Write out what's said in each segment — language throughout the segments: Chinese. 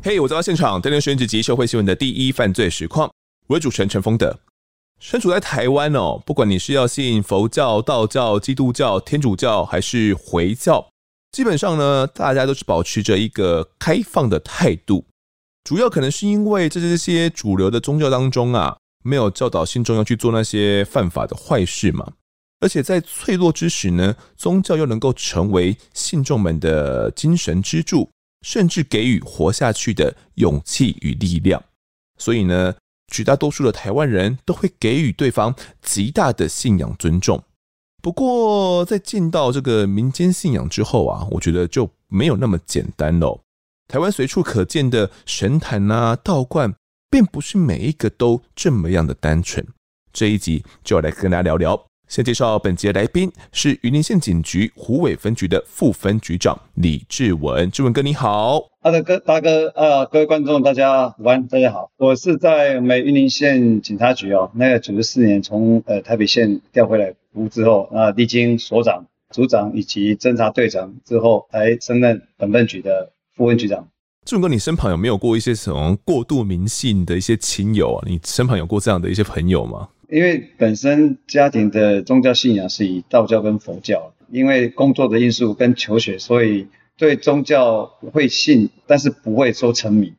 嘿，hey, 我在现场，带您选举及社会新闻的第一犯罪实况。我是主持人陈峰德。身处在台湾哦，不管你是要信佛教、道教、基督教、天主教还是回教，基本上呢，大家都是保持着一个开放的态度。主要可能是因为在这些主流的宗教当中啊，没有教导信众要去做那些犯法的坏事嘛。而且在脆弱之时呢，宗教又能够成为信众们的精神支柱，甚至给予活下去的勇气与力量。所以呢，绝大多数的台湾人都会给予对方极大的信仰尊重。不过，在进到这个民间信仰之后啊，我觉得就没有那么简单喽。台湾随处可见的神坛啊、道观，并不是每一个都这么样的单纯。这一集就要来跟大家聊聊。先介绍本集的来宾是云林县警局虎尾分局的副分局长李志文，志文哥你好。好的，哥大哥，呃，各位观众大家午安，大家好，我是在我们云林县警察局哦，那个九十四年从呃台北县调回来服务之后，啊，历经所长、组长以及侦查队长之后，才升任本分局的副分局长。志文哥，你身旁有没有过一些什么过度迷信的一些亲友啊？你身旁有过这样的一些朋友吗？因为本身家庭的宗教信仰是以道教跟佛教，因为工作的因素跟求学，所以对宗教会信，但是不会说沉迷。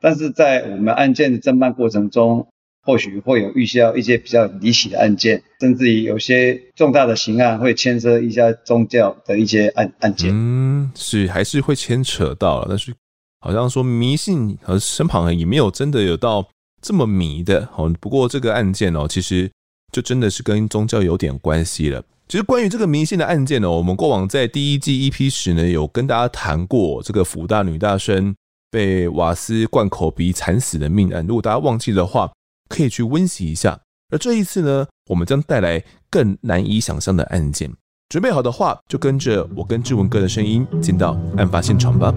但是在我们案件的侦办过程中，或许会有遇到一些比较离奇的案件，甚至于有些重大的刑案会牵涉一下宗教的一些案案件。嗯，是还是会牵扯到，但是好像说迷信和身旁也没有真的有到。这么迷的哦，不过这个案件哦，其实就真的是跟宗教有点关系了。其实关于这个迷信的案件呢，我们过往在第一季 EP 时呢，有跟大家谈过这个辅大女大生被瓦斯灌口鼻惨死的命案。如果大家忘记的话，可以去温习一下。而这一次呢，我们将带来更难以想象的案件。准备好的话，就跟着我跟志文哥的声音进到案发现场吧。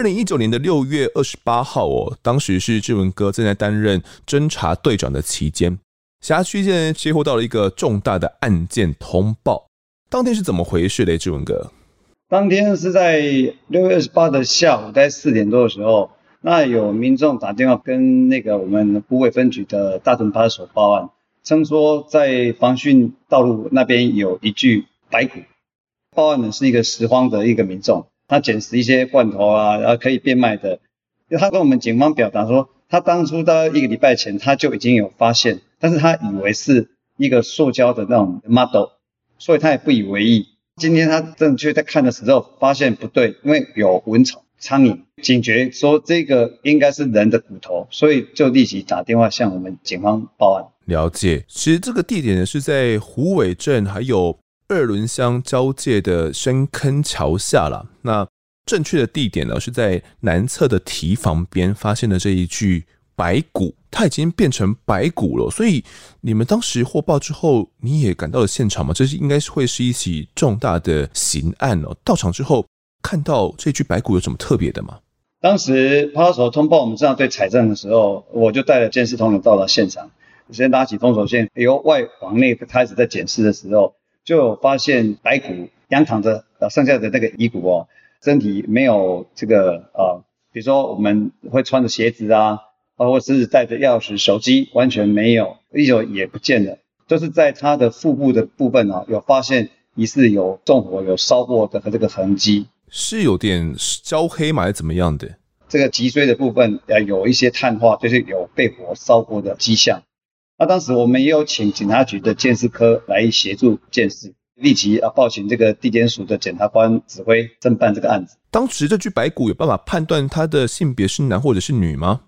二零一九年的六月二十八号哦，当时是志文哥正在担任侦查队长的期间，辖区现在接获到了一个重大的案件通报。当天是怎么回事嘞？志文哥，当天是在六月二十八的下午，大概四点多的时候，那有民众打电话跟那个我们虎尾分局的大屯派出所报案，称说在防汛道路那边有一具白骨。报案的是一个拾荒的一个民众。他捡拾一些罐头啊，然后可以变卖的。他跟我们警方表达说，他当初到一个礼拜前他就已经有发现，但是他以为是一个塑胶的那种 model，所以他也不以为意。今天他正确在看的时候，发现不对，因为有蚊虫、苍蝇，警觉说这个应该是人的骨头，所以就立即打电话向我们警方报案。了解，其实这个地点呢是在虎尾镇，还有。二仑乡交界的深坑桥下了。那正确的地点呢，是在南侧的堤防边发现的这一具白骨，它已经变成白骨了。所以你们当时获报之后，你也赶到了现场吗？这是应该是会是一起重大的刑案哦。到场之后看到这具白骨有什么特别的吗？当时派出所通报我们这样对采证的时候，我就带了监视同仁到了现场，先拉起封锁线，由外往内开始在检视的时候。就有发现白骨仰躺着，呃，剩下的那个遗骨哦，身体没有这个呃，比如说我们会穿的鞋子啊，包括是带着钥匙、手机，完全没有，衣服也不见了，就是在他的腹部的部分啊，有发现疑似有纵火、有烧过的和这个痕迹，是有点焦黑吗？还是怎么样的？这个脊椎的部分呃，有一些碳化，就是有被火烧过的迹象。那当时我们也有请警察局的鉴识科来协助鉴识，立即啊报请这个地检署的检察官指挥侦办这个案子。当时这具白骨有办法判断他的性别是男或者是女吗？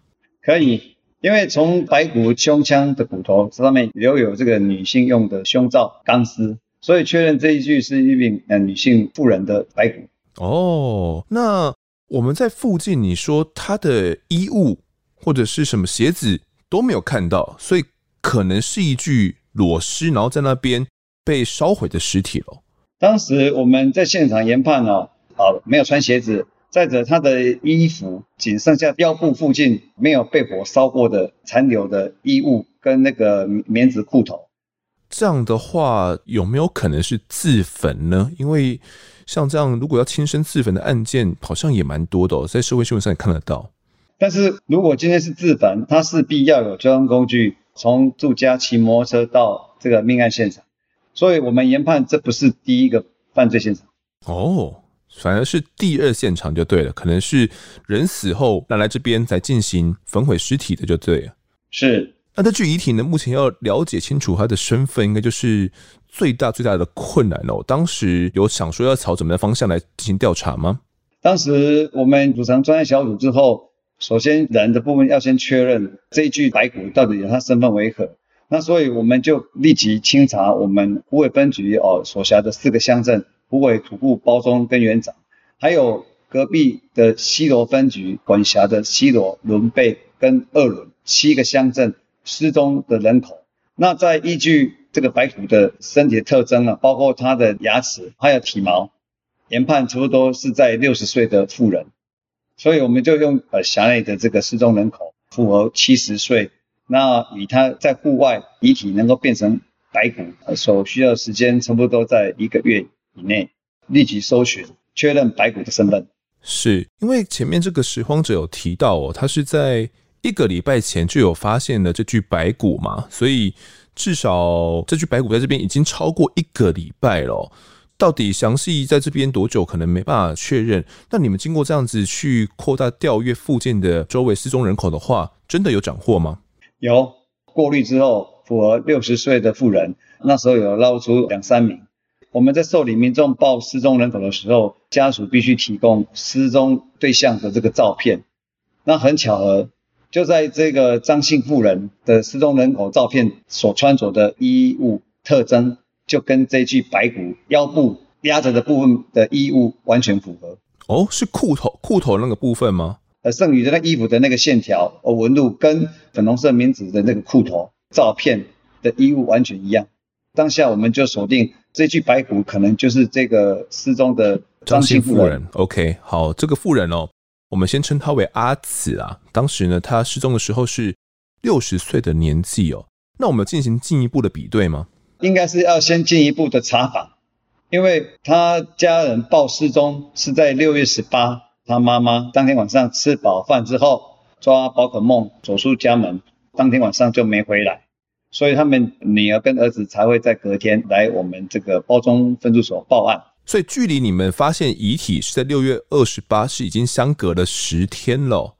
可以，因为从白骨胸腔的骨头上面留有这个女性用的胸罩钢丝，所以确认这一具是一名呃女性妇人的白骨。哦，那我们在附近，你说他的衣物或者是什么鞋子都没有看到，所以。可能是一具裸尸，然后在那边被烧毁的尸体了。当时我们在现场研判哦，啊没有穿鞋子，再者他的衣服仅剩下腰部附近没有被火烧过的残留的衣物跟那个棉质裤头。这样的话，有没有可能是自焚呢？因为像这样，如果要轻生自焚的案件，好像也蛮多的哦，在社会新闻上也看得到。但是如果今天是自焚，他势必要有交通工具从住家骑摩托车到这个命案现场，所以我们研判这不是第一个犯罪现场。哦，反而是第二现场就对了，可能是人死后拿来这边再进行焚毁尸体的就对了。是。那这具遗体呢？目前要了解清楚他的身份，应该就是最大最大的困难哦。当时有想说要朝怎么样的方向来进行调查吗？当时我们组成专案小组之后，首先人的部分要先确认这一具白骨到底有他身份为何。那所以我们就立即清查我们湖尾分局哦所辖的四个乡镇：湖尾、土库、褒忠跟园长，还有隔壁的西螺分局管辖的西螺、仑背跟二仑七个乡镇。失踪的人口，那再依据这个白骨的身体特征啊，包括他的牙齿还有体毛，研判差不多是在六十岁的妇人，所以我们就用呃辖内的这个失踪人口符合七十岁，那与他在户外遗体能够变成白骨所需要的时间，差不多在一个月以内，立即搜寻确认白骨的身份。是因为前面这个拾荒者有提到哦，他是在。一个礼拜前就有发现了这具白骨嘛，所以至少这具白骨在这边已经超过一个礼拜了。到底详细在这边多久，可能没办法确认。那你们经过这样子去扩大调阅附近的周围失踪人口的话，真的有斩获吗？有过滤之后，符合六十岁的妇人，那时候有捞出两三名。我们在受理民众报失踪人口的时候，家属必须提供失踪对象的这个照片。那很巧合。就在这个张姓妇人的失踪人口照片所穿着的衣物特征，就跟这具白骨腰部压着的部分的衣物完全符合。哦，是裤头裤头那个部分吗？呃，剩余的那衣服的那个线条哦纹路，跟粉红色棉质的那个裤头照片的衣物完全一样。当下我们就锁定这具白骨可能就是这个失踪的张姓妇人。人 OK，好，这个妇人哦。我们先称她为阿紫啊。当时呢，她失踪的时候是六十岁的年纪哦。那我们进行进一步的比对吗？应该是要先进一步的查访，因为他家人报失踪是在六月十八，他妈妈当天晚上吃饱饭之后抓宝可梦走出家门，当天晚上就没回来，所以他们女儿跟儿子才会在隔天来我们这个包中分驻所报案。所以距离你们发现遗体是在六月二十八，是已经相隔了十天了。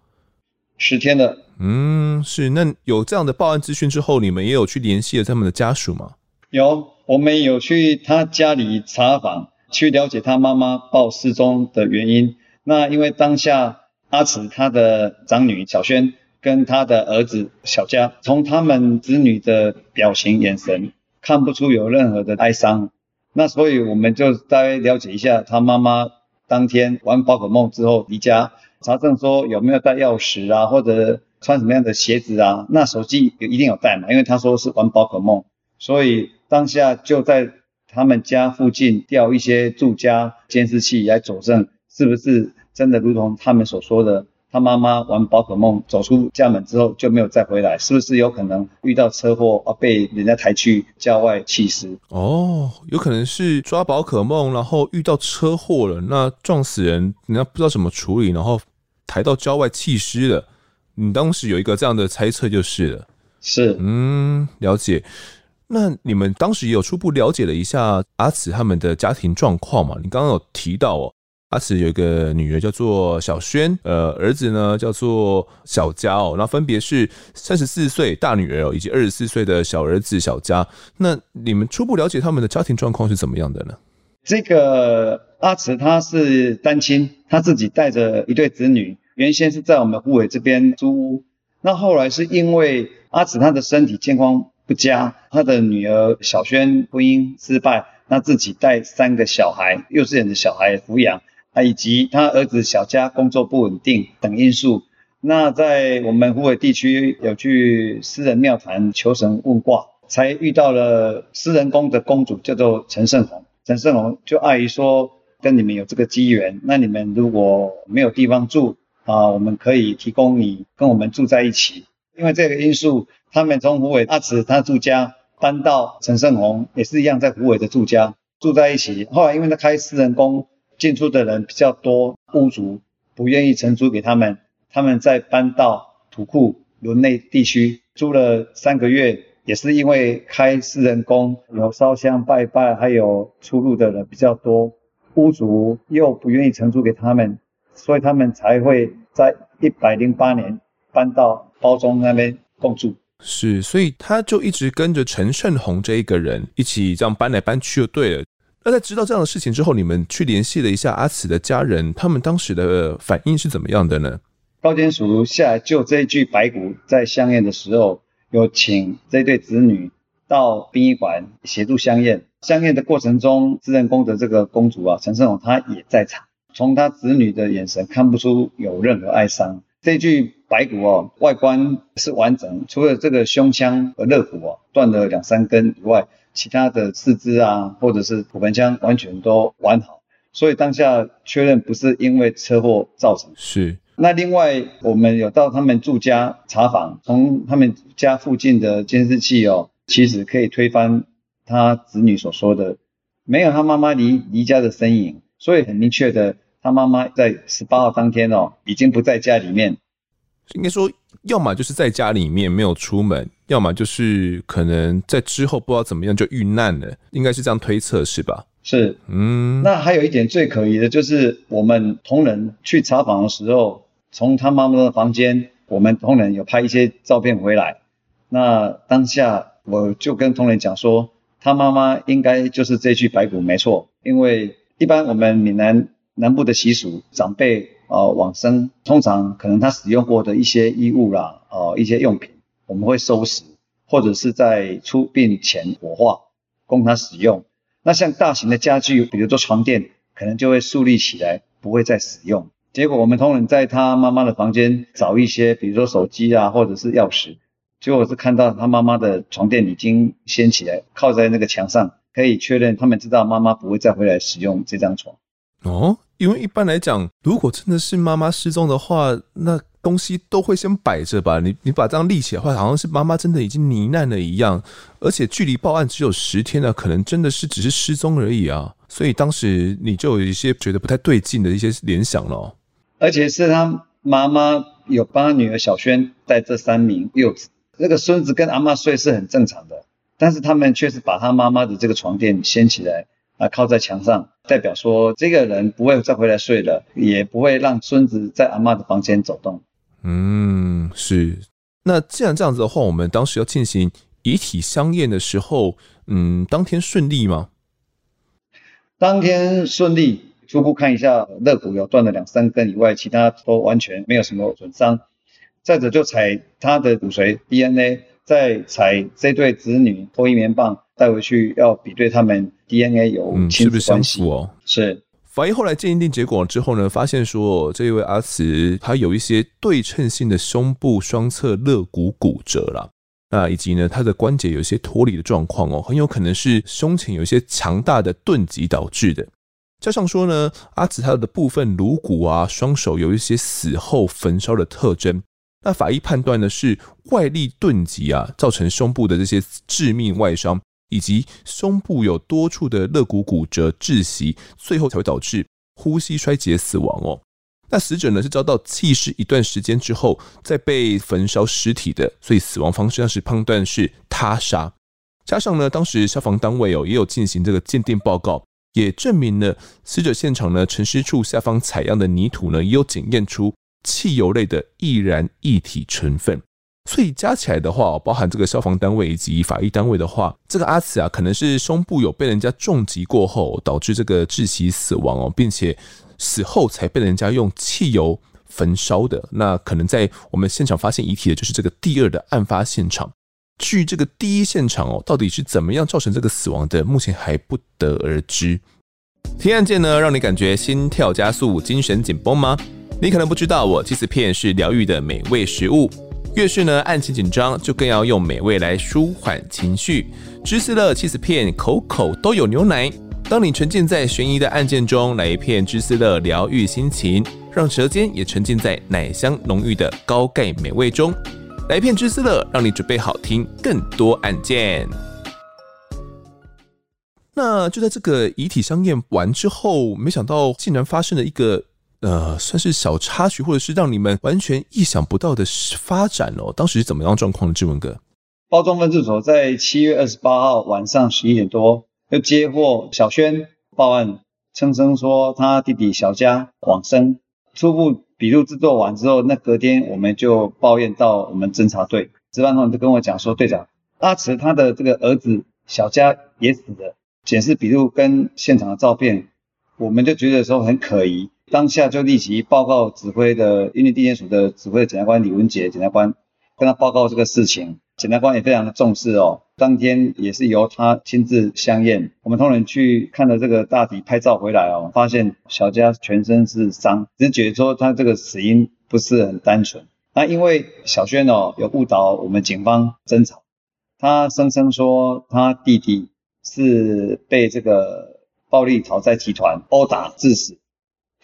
十天了。嗯，是。那有这样的报案资讯之后，你们也有去联系了他们的家属吗？有，我们有去他家里查访，去了解他妈妈报失踪的原因。那因为当下阿慈他的长女小萱跟他的儿子小佳，从他们子女的表情眼神看不出有任何的哀伤。那所以我们就大概了解一下他妈妈当天玩宝可梦之后离家，查证说有没有带钥匙啊，或者穿什么样的鞋子啊？那手机一定有带嘛，因为他说是玩宝可梦，所以当下就在他们家附近调一些住家监视器来佐证，是不是真的如同他们所说的。他妈妈玩宝可梦走出家门之后就没有再回来，是不是有可能遇到车祸而被人家抬去郊外弃尸？哦，有可能是抓宝可梦，然后遇到车祸了，那撞死人，人家不知道怎么处理，然后抬到郊外弃尸了。你当时有一个这样的猜测就是了。是，嗯，了解。那你们当时也有初步了解了一下阿慈他们的家庭状况嘛？你刚刚有提到哦。阿慈有一个女儿叫做小萱，呃，儿子呢叫做小佳哦，那分别是三十四岁大女儿哦，以及二十四岁的小儿子小佳。那你们初步了解他们的家庭状况是怎么样的呢？这个阿慈他是单亲，他自己带着一对子女，原先是在我们虎尾这边租屋，那后来是因为阿慈他的身体健康不佳，他的女儿小萱婚姻失败，那自己带三个小孩，幼稚园的小孩抚养。啊，以及他儿子小佳工作不稳定等因素，那在我们湖北地区有去私人庙坛求神问卦，才遇到了私人宫的宫主，叫做陈胜红。陈胜红就碍于说跟你们有这个机缘，那你们如果没有地方住啊，我们可以提供你跟我们住在一起。因为这个因素，他们从虎尾阿慈他住家搬到陈胜鸿也是一样在虎尾的住家住在一起。后来因为他开私人工，进出的人比较多，屋主不愿意承租给他们，他们再搬到土库仑内地区住了三个月。也是因为开私人工，有烧香拜拜，还有出入的人比较多，屋主又不愿意承租给他们，所以他们才会在一百零八年搬到褒忠那边共住。是，所以他就一直跟着陈胜宏这一个人一起这样搬来搬去就对了。那在知道这样的事情之后，你们去联系了一下阿慈的家人，他们当时的反应是怎么样的呢？高检署下来就这一具白骨在相验的时候。有请这对子女到殡仪馆协助相验，相验的过程中，自认功德这个公主啊，陈胜宏他也在场。从他子女的眼神看不出有任何哀伤。这具白骨哦，外观是完整，除了这个胸腔和肋骨哦断了两三根以外，其他的四肢啊或者是骨盆腔完全都完好。所以当下确认不是因为车祸造成。是。那另外，我们有到他们住家查访，从他们家附近的监视器哦，其实可以推翻他子女所说的，没有他妈妈离离家的身影，所以很明确的，他妈妈在十八号当天哦，已经不在家里面。应该说，要么就是在家里面没有出门，要么就是可能在之后不知道怎么样就遇难了，应该是这样推测，是吧？是，嗯，那还有一点最可疑的就是，我们同仁去查访的时候，从他妈妈的房间，我们同仁有拍一些照片回来。那当下我就跟同仁讲说，他妈妈应该就是这具白骨没错，因为一般我们闽南南部的习俗，长辈啊、呃、往生，通常可能他使用过的一些衣物啦，呃一些用品，我们会收拾，或者是在出殡前火化，供他使用。那像大型的家具，比如说床垫，可能就会树立起来，不会再使用。结果我们同仁在他妈妈的房间找一些，比如说手机啊，或者是钥匙，结果是看到他妈妈的床垫已经掀起来，靠在那个墙上，可以确认他们知道妈妈不会再回来使用这张床。哦，因为一般来讲，如果真的是妈妈失踪的话，那东西都会先摆着吧？你你把这样立起来的话，好像是妈妈真的已经罹难了一样。而且距离报案只有十天了，可能真的是只是失踪而已啊。所以当时你就有一些觉得不太对劲的一些联想了。而且是他妈妈有帮他女儿小萱带这三名幼子，那个孙子跟阿嬷睡是很正常的，但是他们却是把他妈妈的这个床垫掀起来啊，靠在墙上，代表说这个人不会再回来睡了，也不会让孙子在阿嬷的房间走动。嗯，是。那既然这样子的话，我们当时要进行遗体相验的时候，嗯，当天顺利吗？当天顺利，初步看一下肋骨有断了两三根以外，其他都完全没有什么损伤。再者就采他的骨髓 DNA，再采这对子女脱衣棉棒带回去，要比对他们 DNA 有亲子关系、嗯、是不是相符哦？是。法医后来鉴定结果之后呢，发现说这一位阿慈他有一些对称性的胸部双侧肋骨骨折了，那以及呢他的关节有一些脱离的状况哦，很有可能是胸前有一些强大的钝击导致的。加上说呢，阿慈他的部分颅骨啊、双手有一些死后焚烧的特征，那法医判断呢是外力钝击啊造成胸部的这些致命外伤。以及胸部有多处的肋骨骨折窒息，最后才会导致呼吸衰竭死亡哦。那死者呢是遭到弃尸一段时间之后再被焚烧尸体的，所以死亡方式当时判断是他杀。加上呢，当时消防单位哦也有进行这个鉴定报告，也证明了死者现场呢陈尸处下方采样的泥土呢也有检验出汽油类的易燃液体成分。所以加起来的话，包含这个消防单位以及法医单位的话，这个阿慈啊，可能是胸部有被人家重击过后，导致这个窒息死亡哦，并且死后才被人家用汽油焚烧的。那可能在我们现场发现遗体的就是这个第二的案发现场。至于这个第一现场哦，到底是怎么样造成这个死亡的，目前还不得而知。听案件呢，让你感觉心跳加速、精神紧绷吗？你可能不知道，我起司片是疗愈的美味食物。越是呢案情紧张，就更要用美味来舒缓情绪。芝士乐起司片，口口都有牛奶，当你沉浸在悬疑的案件中，来一片芝士乐疗愈心情，让舌尖也沉浸在奶香浓郁的高钙美味中。来一片芝士乐，让你准备好听更多案件。那就在这个遗体相验完之后，没想到竟然发生了一个呃，算是小插曲，或者是让你们完全意想不到的发展哦。当时是怎么样状况的？志文哥，包装分驻所在七月二十八号晚上十一点多，又接获小轩报案，称声说他弟弟小佳往生。初步笔录制作完之后，那隔天我们就报验到我们侦查队，值班同仁就跟我讲说，队长阿慈他的这个儿子小佳也死了。检视笔录跟现场的照片，我们就觉得说很可疑，当下就立即报告指挥的云林地检署的指挥检察官李文杰检察官，跟他报告这个事情，检察官也非常的重视哦，当天也是由他亲自相验，我们同仁去看了这个大体拍照回来哦，发现小佳全身是伤，只是觉得说他这个死因不是很单纯，那因为小轩哦有误导我们警方侦查，他声称说他弟弟。是被这个暴力讨债集团殴打致死，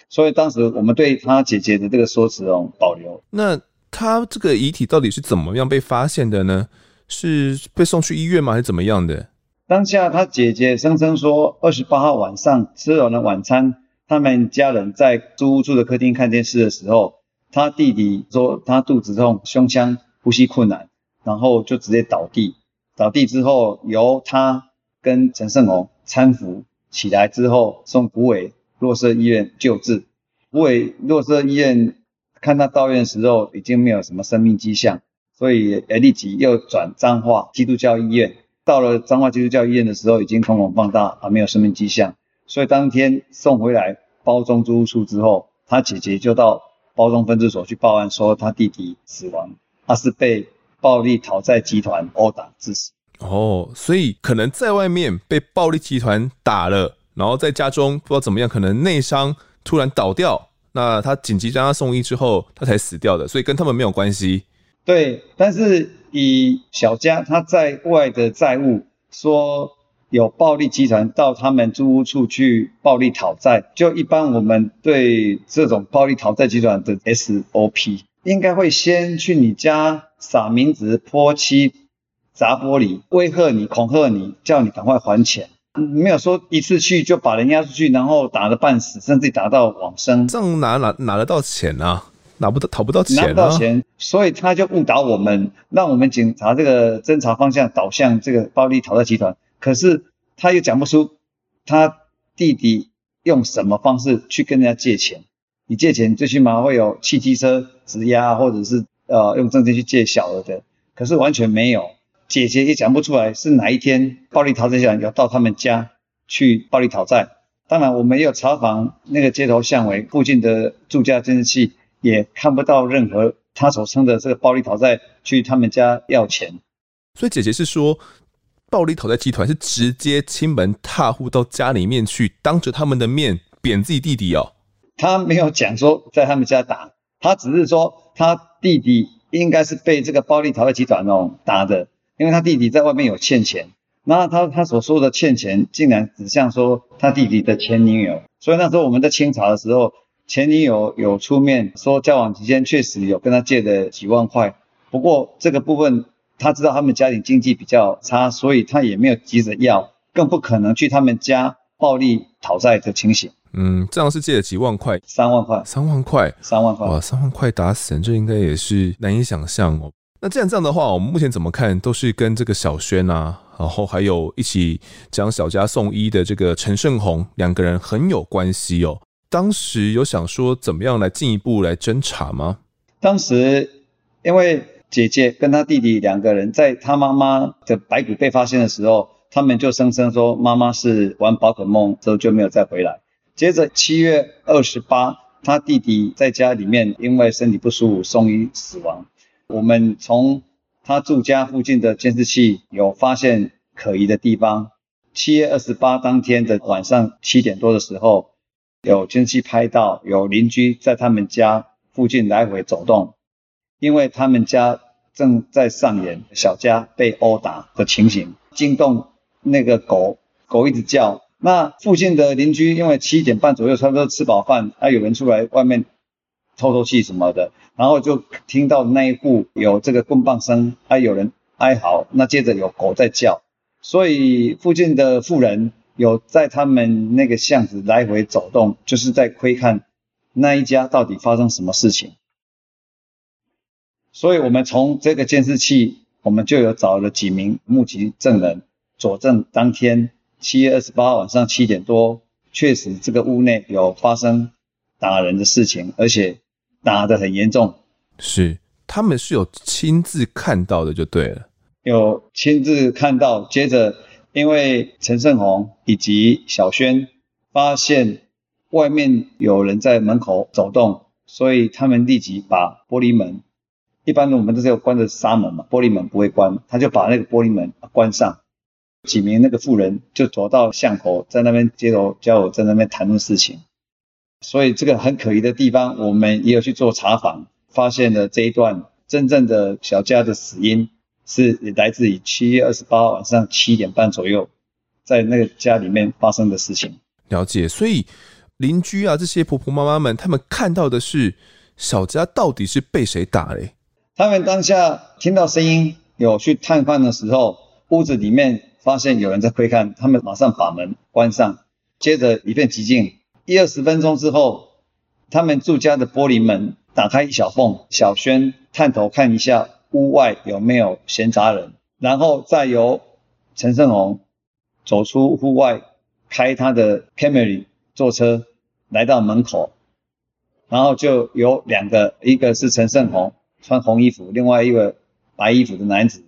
所以当时我们对他姐姐的这个说辞哦保留。那他这个遗体到底是怎么样被发现的呢？是被送去医院吗？还是怎么样的？当下他姐姐声称说，二十八号晚上吃完了晚餐，他们家人在租屋处的客厅看电视的时候，他弟弟说他肚子痛、胸腔、呼吸困难，然后就直接倒地。倒地之后由他。跟陈胜宏搀扶起来之后，送虎尾弱势医院救治。虎尾弱势医院看他到院时候，已经没有什么生命迹象，所以也立即又转彰化基督教医院。到了彰化基督教医院的时候，已经瞳孔放大，还没有生命迹象。所以当天送回来包中租屋处之后，他姐姐就到包中分驻所去报案，说他弟弟死亡，他是被暴力讨债集团殴打致死。哦，所以可能在外面被暴力集团打了，然后在家中不知道怎么样，可能内伤突然倒掉，那他紧急将他送医之后，他才死掉的，所以跟他们没有关系。对，但是以小佳他在外的债务，说有暴力集团到他们租屋处去暴力讨债，就一般我们对这种暴力讨债集团的 SOP，应该会先去你家撒冥纸泼漆。砸玻璃，威吓你，恐吓你，叫你赶快还钱，没有说一次去就把人押出去，然后打得半死，甚至打到往生。这样哪哪拿得到钱啊？拿不到，讨不到钱啊。拿不到钱，所以他就误导我们，让我们警察这个侦查方向导向这个暴力讨债集团。可是他又讲不出他弟弟用什么方式去跟人家借钱。你借钱最起码会有汽机车质押，或者是呃用证件去借小额的，可是完全没有。姐姐也讲不出来是哪一天暴力讨债集团要到他们家去暴力讨债。当然，我们有查访那个街头巷尾附近的住家监视器，也看不到任何他所称的这个暴力讨债去他们家要钱。所以姐姐是说，暴力讨债集团是直接亲门踏户到家里面去，当着他们的面扁自己弟弟哦。他没有讲说在他们家打，他只是说他弟弟应该是被这个暴力讨债集团哦打的。因为他弟弟在外面有欠钱，那他他所说的欠钱，竟然指向说他弟弟的前女友，所以那时候我们在清查的时候，前女友有出面说交往期间确实有跟他借的几万块，不过这个部分他知道他们家庭经济比较差，所以他也没有急着要，更不可能去他们家暴力讨债的情形。嗯，这样是借了几万块，三万块，三万块，三万块，哇，三万块打死人，这应该也是难以想象哦。那既然这样的话，我们目前怎么看都是跟这个小轩啊，然后还有一起将小佳送医的这个陈胜宏两个人很有关系哦。当时有想说怎么样来进一步来侦查吗？当时因为姐姐跟她弟弟两个人在她妈妈的白骨被发现的时候，他们就声称说妈妈是玩宝可梦之后就没有再回来。接着七月二十八，他弟弟在家里面因为身体不舒服送医死亡。我们从他住家附近的监视器有发现可疑的地方。七月二十八当天的晚上七点多的时候，有监视器拍到有邻居在他们家附近来回走动，因为他们家正在上演小佳被殴打的情形，惊动那个狗，狗一直叫，那附近的邻居因为七点半左右差不多吃饱饭，啊，有人出来外面透透气什么的，然后就听到那一户有这个棍棒声，还、有人哀嚎，那接着有狗在叫，所以附近的富人有在他们那个巷子来回走动，就是在窥看那一家到底发生什么事情。所以我们从这个监视器，我们就有找了几名目击证人佐证，当天七月二十八晚上七点多，确实这个屋内有发生打人的事情，而且打得很严重。是，他们是有亲自看到的，就对了。有亲自看到，接着因为陈胜宏以及小轩发现外面有人在门口走动，所以他们立即把玻璃门。一般的我们都是要关着纱门嘛，玻璃门不会关，他就把那个玻璃门关上。几名那个妇人就走到巷口，在那边街头交友，在那边谈论事情。所以这个很可疑的地方，我们也有去做查访，发现了这一段真正的小佳的死因是来自于七月二十八号晚上七点半左右，在那个家里面发生的事情。了解，所以邻居啊，这些婆婆妈妈们，他们看到的是小佳到底是被谁打嘞？他们当下听到声音，有去探访的时候，屋子里面发现有人在窥看，他们马上把门关上。接着一片寂静，一二十分钟之后，他们住家的玻璃门打开一小缝，小轩探头看一下屋外有没有闲杂人，然后再由陈胜鸿走出户外，开他的 Camry 坐车来到门口，然后就有两个，一个是陈胜鸿。穿红衣服，另外一个白衣服的男子，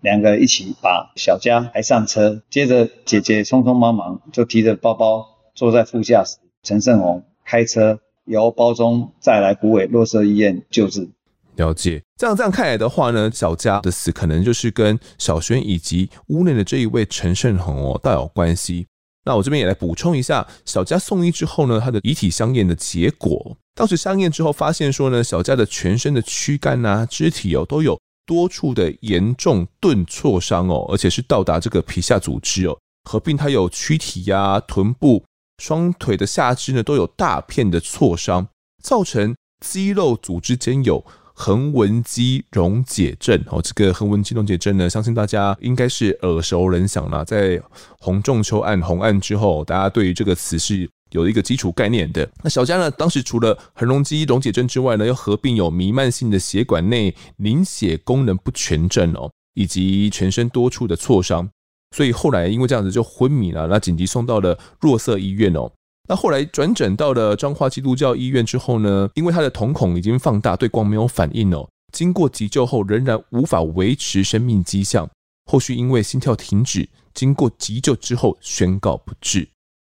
两个一起把小佳抬上车，接着姐姐匆匆忙忙就提着包包坐在副驾驶，陈胜鸿开车由包中再来古尾洛社医院救治。了解，这样这样看来的话呢，小佳的死可能就是跟小轩以及屋内的这一位陈胜鸿哦大有关系。那我这边也来补充一下，小佳送医之后呢，他的遗体相验的结果，当时相验之后发现说呢，小佳的全身的躯干啊、肢体哦，都有多处的严重钝挫伤哦，而且是到达这个皮下组织哦，合并他有躯体呀、臀部、双腿的下肢呢，都有大片的挫伤，造成肌肉组织间有。横纹肌溶解症哦，这个横纹肌溶解症呢，相信大家应该是耳熟能详了。在洪仲丘案、洪案之后，大家对于这个词是有一个基础概念的。那小佳呢，当时除了横纹肌溶解症之外呢，又合并有弥漫性的血管内凝血功能不全症哦，以及全身多处的挫伤，所以后来因为这样子就昏迷了，那紧急送到了若瑟医院哦。那后来转诊到了彰化基督教医院之后呢，因为他的瞳孔已经放大，对光没有反应哦。经过急救后，仍然无法维持生命迹象。后续因为心跳停止，经过急救之后宣告不治。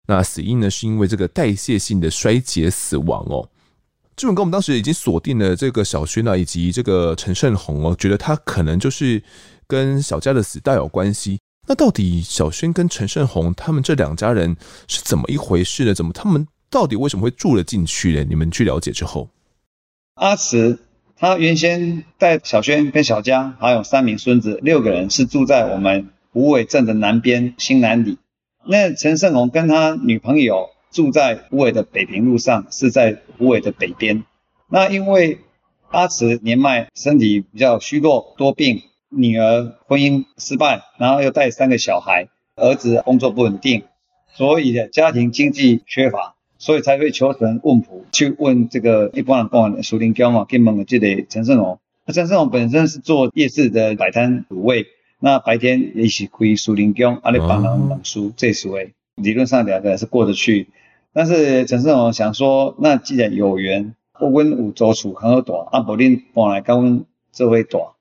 那死因呢，是因为这个代谢性的衰竭死亡哦。志文哥，我们当时已经锁定了这个小轩啊，以及这个陈胜鸿哦，觉得他可能就是跟小佳的死大有关系。那到底小轩跟陈胜宏他们这两家人是怎么一回事呢？怎么他们到底为什么会住了进去呢？你们去了解之后，阿慈他原先带小轩跟小佳还有三名孙子六个人是住在我们虎尾镇的南边新南里。那陈胜宏跟他女朋友住在虎尾的北平路上，是在虎尾的北边。那因为阿慈年迈，身体比较虚弱，多病。女儿婚姻失败，然后又带三个小孩，儿子工作不稳定，所以家庭经济缺乏，所以才会求神问卜，去问这个一般人讲的属灵教嘛，跟问这个陈胜鸿。那陈胜鸿本身是做夜市的摆摊卤味，那白天也是开属灵教，阿里帮人冷书这属位，理论上两个人是过得去。但是陈胜鸿想说，那既然有缘，我阮有租厝很好大，阿伯恁搬来跟阮这位大。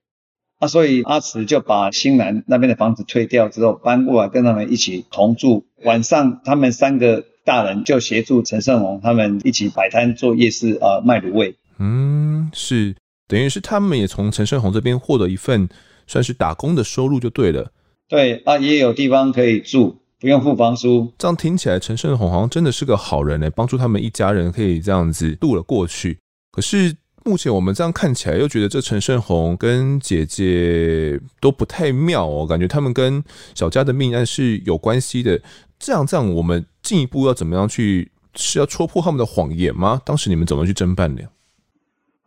啊，所以阿慈就把新南那边的房子退掉之后，搬过来跟他们一起同住。晚上，他们三个大人就协助陈胜宏他们一起摆摊做夜市啊，卖卤味。嗯，是，等于是他们也从陈胜宏这边获得一份算是打工的收入就对了。对啊，也有地方可以住，不用付房租。这样听起来，陈胜宏好像真的是个好人呢，帮助他们一家人可以这样子度了过去。可是。目前我们这样看起来，又觉得这陈胜鸿跟姐姐都不太妙哦，感觉他们跟小佳的命案是有关系的。这样这样，我们进一步要怎么样去？是要戳破他们的谎言吗？当时你们怎么去侦办的？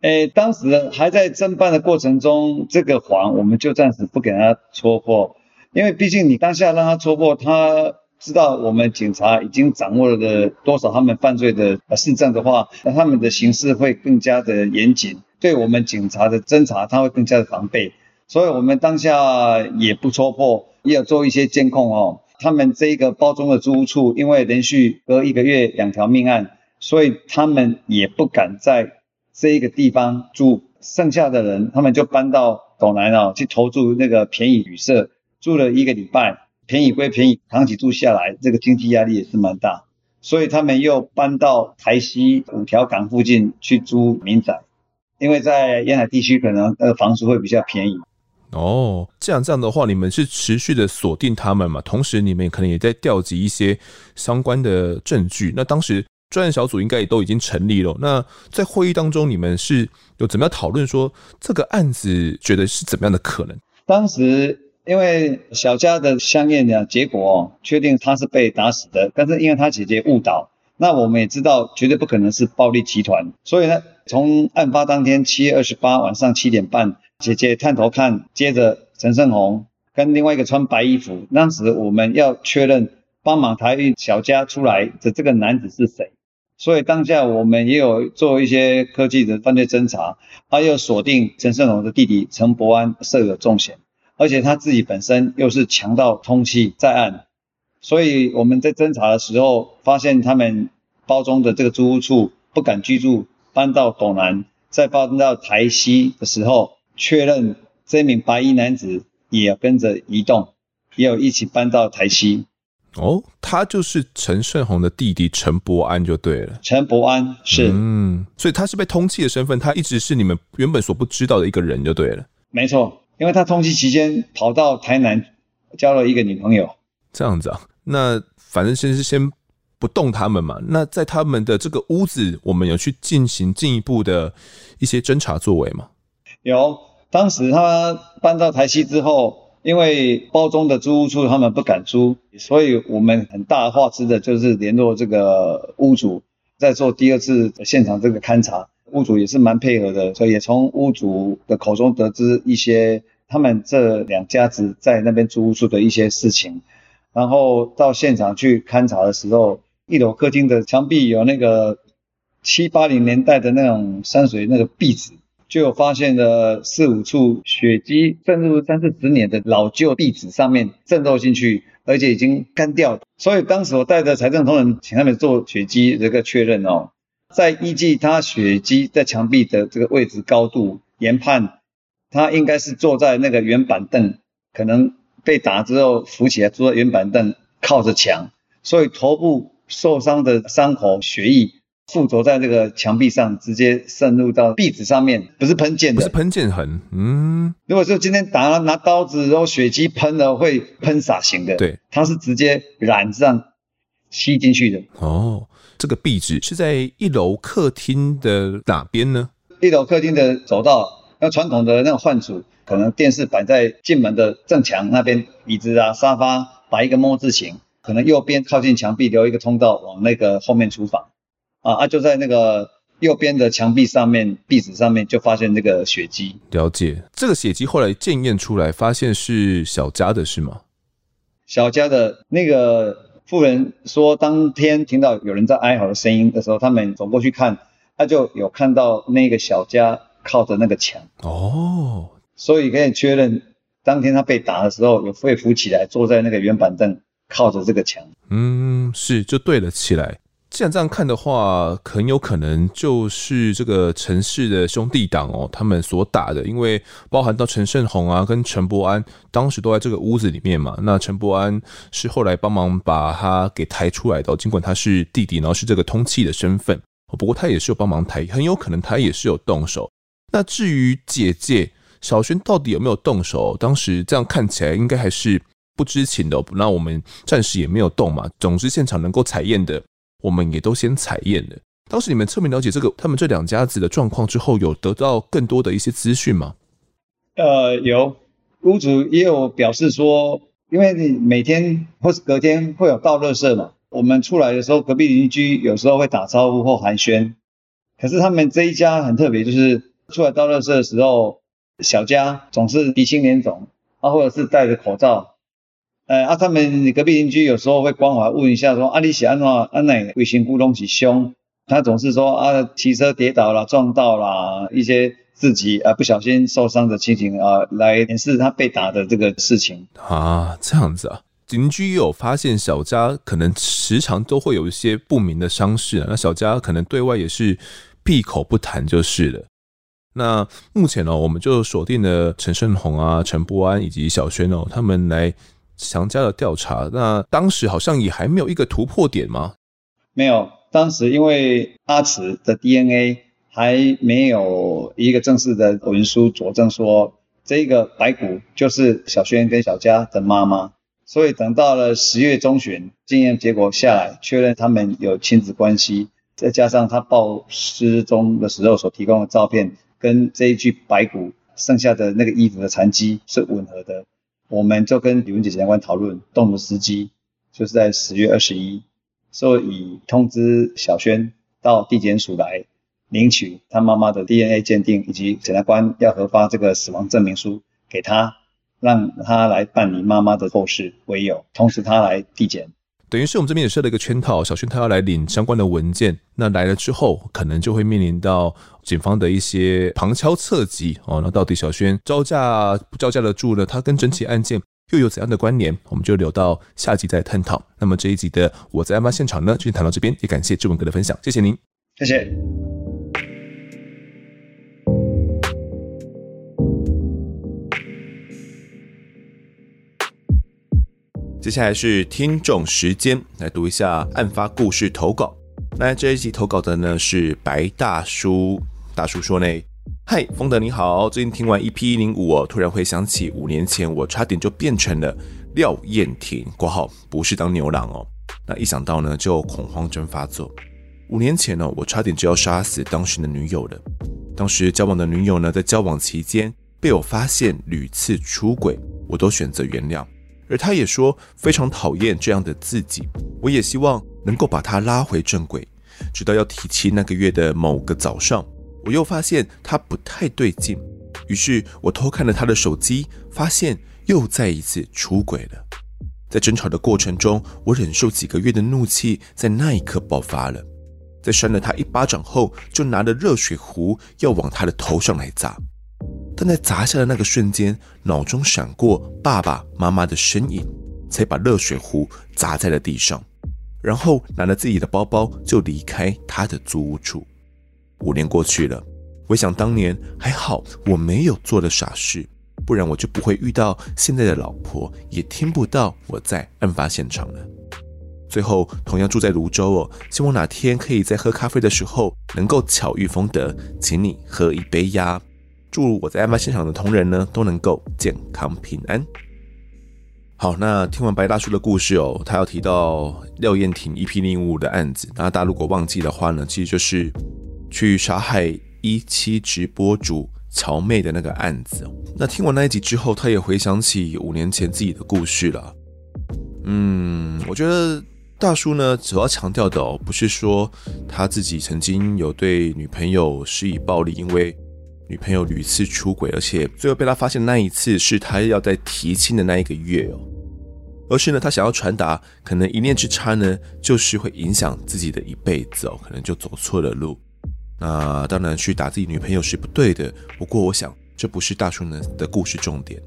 诶，当时还在侦办的过程中，这个谎我们就暂时不给他戳破，因为毕竟你当下让他戳破，他知道我们警察已经掌握了的多少他们犯罪的事证的话，那他们的行事会更加的严谨，对我们警察的侦查他会更加的防备，所以我们当下也不戳破，也有做一些监控哦。他们这一个包中的租屋处，因为连续隔一个月两条命案，所以他们也不敢在这一个地方住。剩下的人，他们就搬到斗南啊，去投注那个便宜旅社，住了一个礼拜。便宜归便宜，长期住下来，这个经济压力也是蛮大。所以他们又搬到台西五条港附近去租民宅，因为在沿海地区可能那个房租会比较便宜。哦，这样这样的话，你们是持续的锁定他们嘛？同时，你们可能也在调集一些相关的证据。那当时专案小组应该也都已经成立了。那在会议当中，你们是有怎么样讨论说这个案子觉得是怎么样的可能？当时因为小佳的相验的结果哦，确定他是被打死的，但是因为他姐姐误导，那我们也知道绝对不可能是暴力集团，所以呢，从案发当天七月二十八晚上七点半。姐姐探头看，接着陈胜鸿跟另外一个穿白衣服，当时我们要确认帮忙抬运小佳出来的这个男子是谁，所以当下我们也有做一些科技的犯罪侦查，他又锁定陈胜鸿的弟弟陈伯安设有重嫌，而且他自己本身又是强盗通缉在案，所以我们在侦查的时候发现他们包中的这个租屋处不敢居住，搬到斗南，再搬到台西的时候。确认这名白衣男子也跟着移动，也有一起搬到台西。哦，他就是陈胜宏的弟弟陈伯安就对了。陈伯安是，嗯，所以他是被通缉的身份，他一直是你们原本所不知道的一个人就对了。没错，因为他通缉期间跑到台南交了一个女朋友。这样子啊，那反正先是先不动他们嘛。那在他们的这个屋子，我们有去进行进一步的一些侦查作为吗？有。当时他搬到台西之后，因为包中的租屋处他们不敢租，所以我们很大话之的就是联络这个屋主，在做第二次现场这个勘查，屋主也是蛮配合的，所以也从屋主的口中得知一些他们这两家子在那边租屋处的一些事情，然后到现场去勘查的时候，一楼客厅的墙壁有那个七八零年代的那种山水那个壁纸。就有发现了四五处血迹渗入三四十年的老旧壁纸上面渗透进去，而且已经干掉。所以当时我带着财政同仁请他们做血迹这个确认哦，在依据他血迹在墙壁的这个位置高度研判，他应该是坐在那个圆板凳，可能被打之后扶起来坐在圆板凳靠着墙，所以头部受伤的伤口血液。附着在这个墙壁上，直接渗入到壁纸上面，不是喷溅的，不是喷溅痕。嗯，如果是今天打拿刀子，然后血迹喷了，会喷洒型的。对，它是直接染上吸进去的。哦，这个壁纸是在一楼客厅的哪边呢？一楼客厅的走道，那传统的那种换主，可能电视摆在进门的正墙那边，椅子啊、沙发摆一个 ㄇ 字形，可能右边靠近墙壁留一个通道往那个后面厨房。啊啊！就在那个右边的墙壁上面，壁纸上面就发现这个血迹。了解，这个血迹后来检验出来，发现是小佳的，是吗？小佳的那个妇人说，当天听到有人在哀嚎的声音的时候，他们走过去看，他就有看到那个小家靠着那个墙。哦，所以可以确认，当天他被打的时候，有被扶起来，坐在那个圆板凳，靠着这个墙。嗯，是，就对了起来。既然这样看的话，很有可能就是这个陈氏的兄弟党哦，他们所打的，因为包含到陈胜鸿啊跟陈伯安，当时都在这个屋子里面嘛。那陈伯安是后来帮忙把他给抬出来的，尽管他是弟弟，然后是这个通气的身份，不过他也是有帮忙抬，很有可能他也是有动手。那至于姐姐小瑄到底有没有动手，当时这样看起来应该还是不知情的。那我们暂时也没有动嘛。总之现场能够采验的。我们也都先采验了。当时你们侧面了解这个他们这两家子的状况之后，有得到更多的一些资讯吗？呃，有屋主也有表示说，因为你每天或是隔天会有倒垃圾嘛，我们出来的时候，隔壁邻居有时候会打招呼或寒暄。可是他们这一家很特别，就是出来倒垃圾的时候，小家总是鼻青脸肿，啊，或者是戴着口罩。呃，啊，他们隔壁邻居有时候会关怀问一下说，啊，你是安怎，安内卫生股拢是凶？他总是说啊，骑车跌倒了，撞到了一些自己啊不小心受伤的情形啊，来掩饰他被打的这个事情啊，这样子啊，邻居也有发现小家可能时常都会有一些不明的伤势啊，那小家可能对外也是闭口不谈就是了。那目前呢，我们就锁定了陈胜鸿啊、陈波安以及小轩哦，他们来强加的调查。那当时好像也还没有一个突破点吗？没有。当时因为阿慈的 DNA 还没有一个正式的文书佐证说这个白骨就是小轩跟小佳的妈妈，所以等到了十月中旬，检验结果下来，确认他们有亲子关系，再加上他报失踪的时候所提供的照片跟这一具白骨剩下的那个衣服的残迹是吻合的，我们就跟李文杰检察官讨论动的时机，就是在十月二十一。所以通知小轩到地检署来领取他妈妈的 DNA 鉴定，以及检察官要核发这个死亡证明书给他，让他来办理妈妈的后事为由，同时他来地检。等于是我们这边也设了一个圈套，小轩他要来领相关的文件，那来了之后，可能就会面临到警方的一些旁敲侧击哦。那到底小轩招架不招架得住呢？他跟整起案件。又有怎样的关联？我们就留到下集再探讨。那么这一集的我在案发现场呢，就先谈到这边。也感谢志文哥的分享，谢谢您，谢谢。接下来是听众时间，来读一下案发故事投稿。那这一集投稿的呢是白大叔，大叔说呢。嗨，丰德你好！最近听完 EP 一零五，哦突然回想起五年前，我差点就变成了廖燕婷（括号不是当牛郎哦）。那一想到呢，就恐慌症发作。五年前呢，我差点就要杀死当时的女友了。当时交往的女友呢，在交往期间被我发现屡次出轨，我都选择原谅，而他也说非常讨厌这样的自己。我也希望能够把他拉回正轨，直到要提亲那个月的某个早上。我又发现他不太对劲，于是我偷看了他的手机，发现又再一次出轨了。在争吵的过程中，我忍受几个月的怒气在那一刻爆发了。在扇了他一巴掌后，就拿了热水壶要往他的头上来砸。但在砸下的那个瞬间，脑中闪过爸爸妈妈的身影，才把热水壶砸在了地上，然后拿了自己的包包就离开他的租屋处。五年过去了，回想当年还好我没有做的傻事，不然我就不会遇到现在的老婆，也听不到我在案发现场了。最后，同样住在芦洲哦，希望哪天可以在喝咖啡的时候能够巧遇丰德，请你喝一杯呀。祝我在案发现场的同仁呢都能够健康平安。好，那听完白大叔的故事哦，他要提到廖燕婷 EP015 的案子，那大家如果忘记的话呢，其实就是。去杀害一期直播主乔妹的那个案子，那听完那一集之后，他也回想起五年前自己的故事了。嗯，我觉得大叔呢，主要强调的哦，不是说他自己曾经有对女朋友施以暴力，因为女朋友屡次出轨，而且最后被他发现那一次是他要在提亲的那一个月哦，而是呢，他想要传达，可能一念之差呢，就是会影响自己的一辈子哦，可能就走错了路。那当然，去打自己女朋友是不对的。不过，我想这不是大叔呢的故事重点。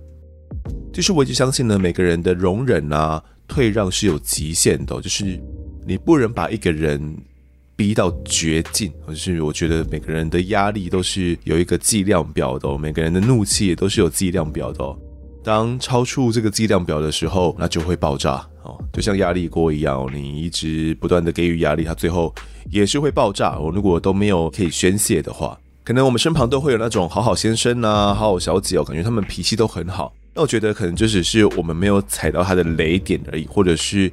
其实我一直相信呢，每个人的容忍啊、退让是有极限的，就是你不能把一个人逼到绝境。就是我觉得每个人的压力都是有一个计量表的，每个人的怒气也都是有计量表的。当超出这个计量表的时候，那就会爆炸哦，就像压力锅一样，你一直不断的给予压力，它最后也是会爆炸。我如果都没有可以宣泄的话，可能我们身旁都会有那种好好先生啊、好好小姐哦，感觉他们脾气都很好。那我觉得可能就只是我们没有踩到他的雷点而已，或者是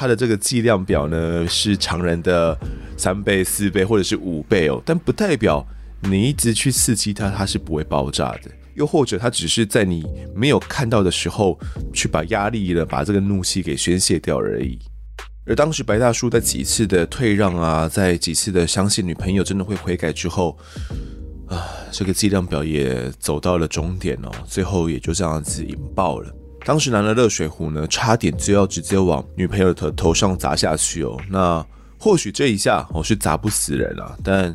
他的这个计量表呢是常人的三倍、四倍或者是五倍哦，但不代表你一直去刺激他，他是不会爆炸的。又或者他只是在你没有看到的时候，去把压力了，把这个怒气给宣泄掉而已。而当时白大叔在几次的退让啊，在几次的相信女朋友真的会悔改之后，啊，这个计量表也走到了终点哦，最后也就这样子引爆了。当时拿了热水壶呢，差点就要直接往女朋友的头上砸下去哦。那或许这一下哦是砸不死人啊，但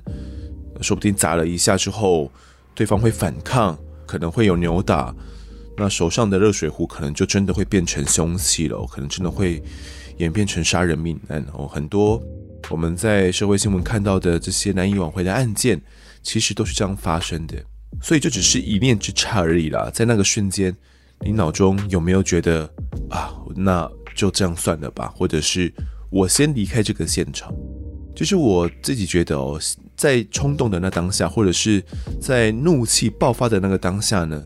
说不定砸了一下之后，对方会反抗，可能会有扭打，那手上的热水壶可能就真的会变成凶器了，可能真的会演变成杀人命案哦。很多我们在社会新闻看到的这些难以挽回的案件，其实都是这样发生的。所以就只是一念之差而已啦，在那个瞬间。你脑中有没有觉得啊，那就这样算了吧，或者是我先离开这个现场？就是我自己觉得哦，在冲动的那当下，或者是在怒气爆发的那个当下呢，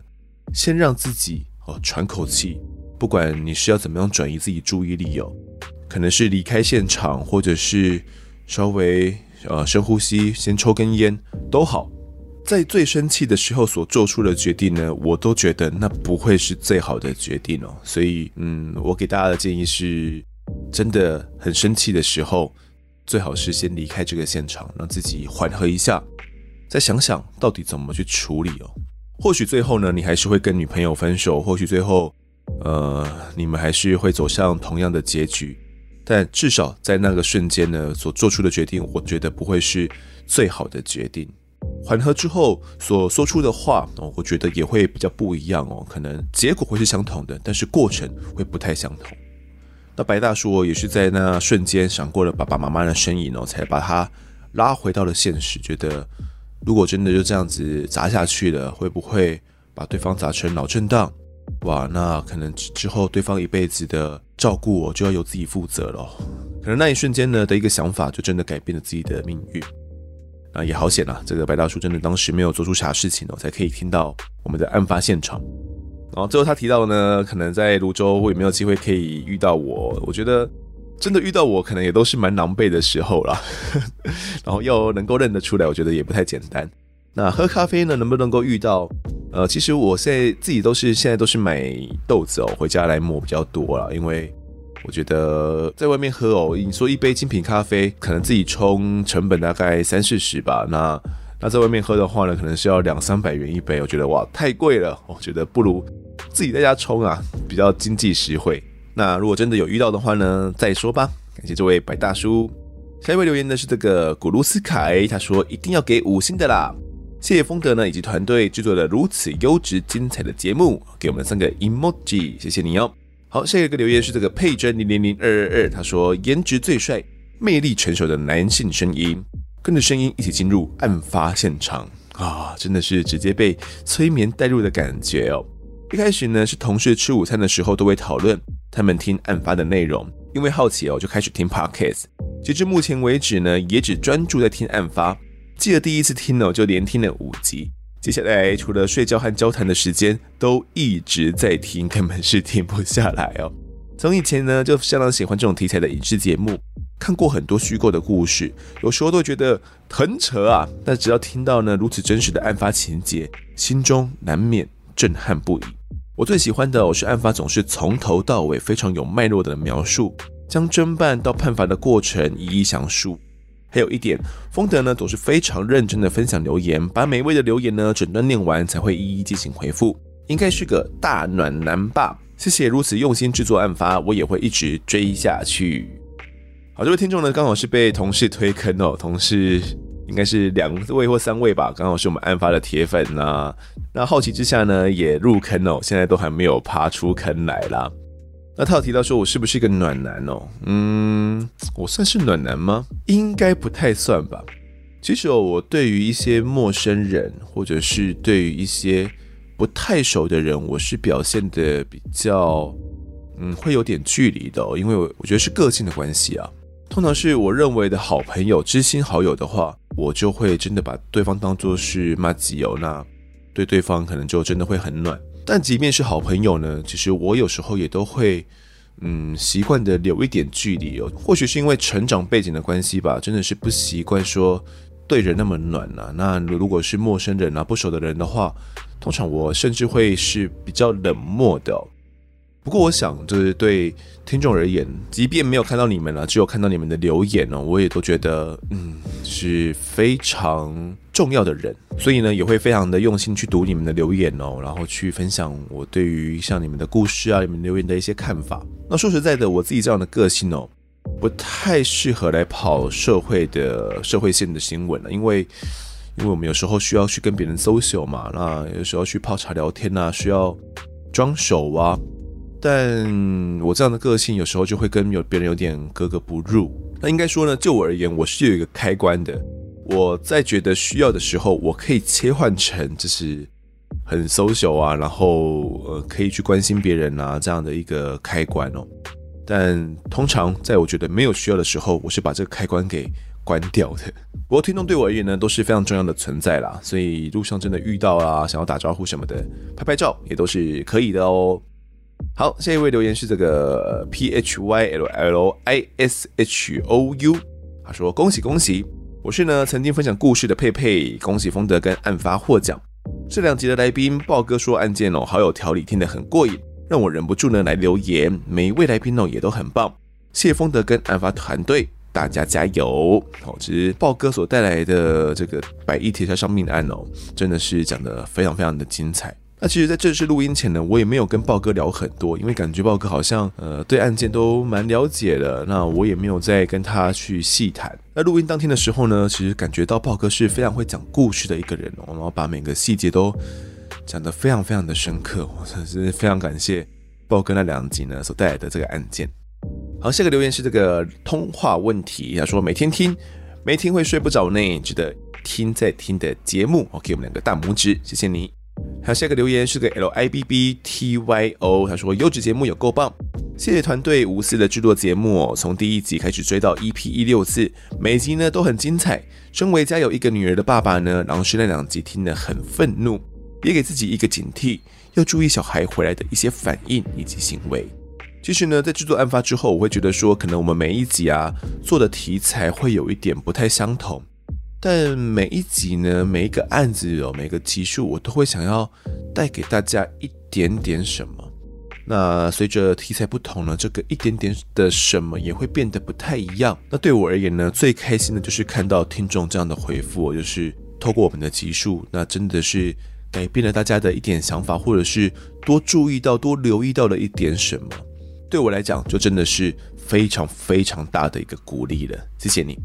先让自己哦喘口气，不管你是要怎么样转移自己注意力哦，可能是离开现场，或者是稍微呃深呼吸，先抽根烟都好。在最生气的时候所做出的决定呢，我都觉得那不会是最好的决定哦。所以，嗯，我给大家的建议是，真的很生气的时候，最好是先离开这个现场，让自己缓和一下，再想想到底怎么去处理哦。或许最后呢，你还是会跟女朋友分手，或许最后，呃，你们还是会走向同样的结局。但至少在那个瞬间呢，所做出的决定，我觉得不会是最好的决定。缓和之后所说出的话，我觉得也会比较不一样哦，可能结果会是相同的，但是过程会不太相同。那白大叔也是在那瞬间闪过了爸爸妈妈的身影哦，才把他拉回到了现实。觉得如果真的就这样子砸下去了，会不会把对方砸成脑震荡？哇，那可能之后对方一辈子的照顾我就要由自己负责了。可能那一瞬间呢的一个想法，就真的改变了自己的命运。啊，也好险啊！这个白大叔真的当时没有做出啥事情哦，才可以听到我们的案发现场。然后最后他提到呢，可能在泸州会没有机会可以遇到我？我觉得真的遇到我，可能也都是蛮狼狈的时候啦。然后要能够认得出来，我觉得也不太简单。那喝咖啡呢，能不能够遇到？呃，其实我现在自己都是现在都是买豆子哦，回家来磨比较多啦，因为。我觉得在外面喝哦，你说一杯精品咖啡，可能自己冲成本大概三四十吧。那那在外面喝的话呢，可能是要两三百元一杯。我觉得哇，太贵了。我觉得不如自己在家冲啊，比较经济实惠。那如果真的有遇到的话呢，再说吧。感谢这位白大叔。下一位留言的是这个古鲁斯凯，他说一定要给五星的啦。谢谢风德呢以及团队制作了如此优质精彩的节目，给我们三个 emoji，谢谢你哦。好，下一个留言是这个佩珍零零零二二二，他说颜值最帅、魅力成熟的男性声音，跟着声音一起进入案发现场啊，真的是直接被催眠带入的感觉哦。一开始呢是同事吃午餐的时候都会讨论他们听案发的内容，因为好奇哦就开始听 Podcast，截至目前为止呢也只专注在听案发，记得第一次听哦就连听了五集。接下来除了睡觉和交谈的时间，都一直在听，根本是停不下来哦。从以前呢，就相当喜欢这种题材的影视节目，看过很多虚构的故事，有时候都觉得很扯啊。但只要听到呢如此真实的案发情节，心中难免震撼不已。我最喜欢的我，是案发总是从头到尾非常有脉络的描述，将侦办到判罚的过程一一详述。还有一点，丰德呢总是非常认真的分享留言，把每位的留言呢整段念完才会一一进行回复，应该是个大暖男吧？谢谢如此用心制作案发，我也会一直追下去。好，这位听众呢刚好是被同事推坑哦，同事应该是两位或三位吧，刚好是我们案发的铁粉呐。那好奇之下呢也入坑哦，现在都还没有爬出坑来啦。那他有提到说，我是不是一个暖男哦？嗯，我算是暖男吗？应该不太算吧。其实哦，我对于一些陌生人，或者是对于一些不太熟的人，我是表现的比较，嗯，会有点距离的哦。因为我我觉得是个性的关系啊。通常是我认为的好朋友、知心好友的话，我就会真的把对方当作是麻吉哦，那对对方可能就真的会很暖。但即便是好朋友呢，其实我有时候也都会，嗯，习惯的留一点距离哦。或许是因为成长背景的关系吧，真的是不习惯说对人那么暖啊。那如果是陌生人啊、不熟的人的话，通常我甚至会是比较冷漠的。不过我想，就是对听众而言，即便没有看到你们了，只有看到你们的留言哦，我也都觉得，嗯，是非常重要的人，所以呢，也会非常的用心去读你们的留言哦，然后去分享我对于像你们的故事啊、你们留言的一些看法。那说实在的，我自己这样的个性哦，不太适合来跑社会的社会线的新闻了，因为，因为我们有时候需要去跟别人 social 嘛，那有时候去泡茶聊天啊，需要装熟啊。但我这样的个性有时候就会跟有别人有点格格不入。那应该说呢，就我而言，我是有一个开关的。我在觉得需要的时候，我可以切换成就是很 social 啊，然后呃可以去关心别人啊这样的一个开关哦。但通常在我觉得没有需要的时候，我是把这个开关给关掉的。不过听众对我而言呢，都是非常重要的存在啦，所以路上真的遇到啊，想要打招呼什么的，拍拍照也都是可以的哦。好，下一位留言是这个 P H Y L L I S H O U，他说恭喜恭喜，我是呢曾经分享故事的佩佩，恭喜丰德跟案发获奖。这两集的来宾豹哥说案件哦好有条理，听得很过瘾，让我忍不住呢来留言。每一位来宾哦也都很棒，谢谢丰德跟案发团队，大家加油。好，其实豹哥所带来的这个百亿铁桥上命案哦，真的是讲得非常非常的精彩。那其实，在正式录音前呢，我也没有跟豹哥聊很多，因为感觉豹哥好像呃对案件都蛮了解的。那我也没有再跟他去细谈。那录音当天的时候呢，其实感觉到豹哥是非常会讲故事的一个人哦，然后把每个细节都讲得非常非常的深刻。我真是非常感谢豹哥那两集呢所带来的这个案件。好，下个留言是这个通话问题，他说每天听没听会睡不着呢，值得听再听的节目，，OK，我们两个大拇指，谢谢你。还有下一个留言是个 L I B B T Y O，他说优质节目有够棒，谢谢团队无私的制作节目哦，从第一集开始追到 EP 一六四，每集呢都很精彩。身为家有一个女儿的爸爸呢，然后是那两集听得很愤怒，也给自己一个警惕，要注意小孩回来的一些反应以及行为。其实呢，在制作案发之后，我会觉得说，可能我们每一集啊做的题材会有一点不太相同。但每一集呢，每一个案子有，每个集数，我都会想要带给大家一点点什么。那随着题材不同呢，这个一点点的什么也会变得不太一样。那对我而言呢，最开心的就是看到听众这样的回复，就是透过我们的集数，那真的是改变了大家的一点想法，或者是多注意到、多留意到了一点什么。对我来讲，就真的是非常非常大的一个鼓励了。谢谢你。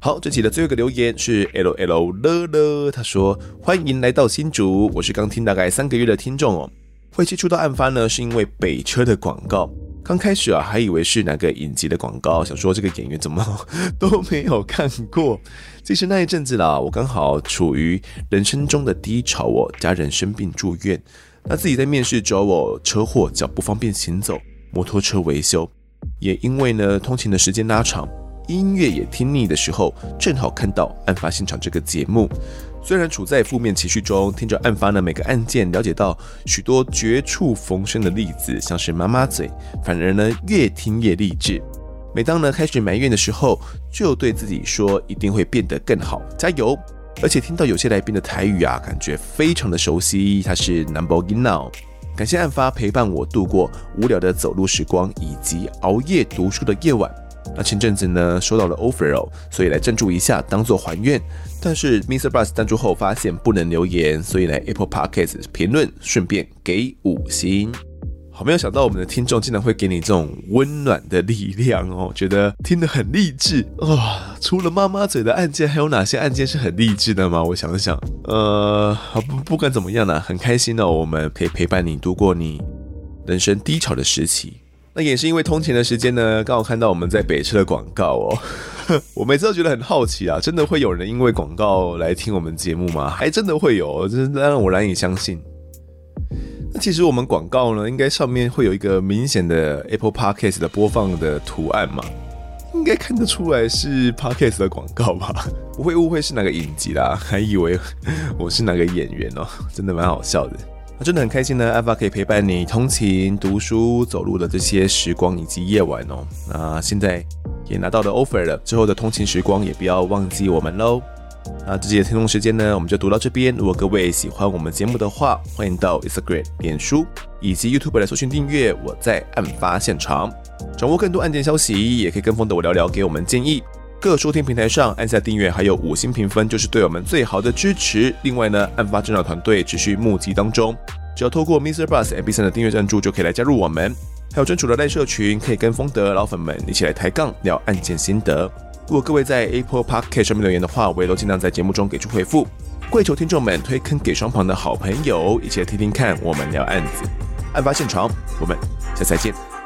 好，这期的最后一个留言是 L L 乐乐，他说：“欢迎来到新竹，我是刚听大概三个月的听众哦。会接触到案发呢，是因为北车的广告。刚开始啊，还以为是哪个影集的广告，想说这个演员怎么都没有看过。其实那一阵子啦，我刚好处于人生中的低潮哦，家人生病住院，那自己在面试找我车祸，脚不方便行走，摩托车维修，也因为呢通勤的时间拉长。”音乐也听腻的时候，正好看到案发现场这个节目。虽然处在负面情绪中，听着案发的每个案件，了解到许多绝处逢生的例子，像是妈妈嘴，反而呢越听越励志。每当呢开始埋怨的时候，就对自己说一定会变得更好，加油！而且听到有些来宾的台语啊，感觉非常的熟悉。他是 Number Now，感谢案发陪伴我度过无聊的走路时光，以及熬夜读书的夜晚。那前阵子呢，收到了 offer 哦，所以来赞助一下，当做还愿。但是 Mr. Bus 赞助后发现不能留言，所以来 Apple Podcast 评论，顺便给五星。好，没有想到我们的听众竟然会给你这种温暖的力量哦，觉得听得很励志啊、哦。除了妈妈嘴的案件，还有哪些案件是很励志的吗？我想想，呃，不不管怎么样呢，很开心哦，我们可以陪伴你度过你人生低潮的时期。那也是因为通勤的时间呢，刚好看到我们在北车的广告哦。我每次都觉得很好奇啊，真的会有人因为广告来听我们节目吗？还真的会有，真的让我难以相信。那其实我们广告呢，应该上面会有一个明显的 Apple Podcast 的播放的图案嘛，应该看得出来是 Podcast 的广告吧？不会误会是哪个影集啦，还以为我是哪个演员哦，真的蛮好笑的。那真的很开心呢，案发可以陪伴你通勤、读书、走路的这些时光以及夜晚哦。那现在也拿到了 offer 了，之后的通勤时光也不要忘记我们喽。那这节听众时间呢，我们就读到这边。如果各位喜欢我们节目的话，欢迎到 Instagram、脸书以及 YouTube 来搜寻订阅。我在案发现场，掌握更多案件消息，也可以跟风的我聊聊，给我们建议。各收听平台上按下订阅，还有五星评分，就是对我们最好的支持。另外呢，案发侦查团队持续募集当中，只要透过 Mister Bus MP3 的订阅赞助，就可以来加入我们。还有专属的赖社群，可以跟风的老粉们一起来抬杠聊案件心得。如果各位在 Apple Podcast 上面留言的话，我也都尽量在节目中给出回复。跪求听众们推坑给双旁的好朋友，一起来听听看我们聊案子。案发现场，我们下次再见。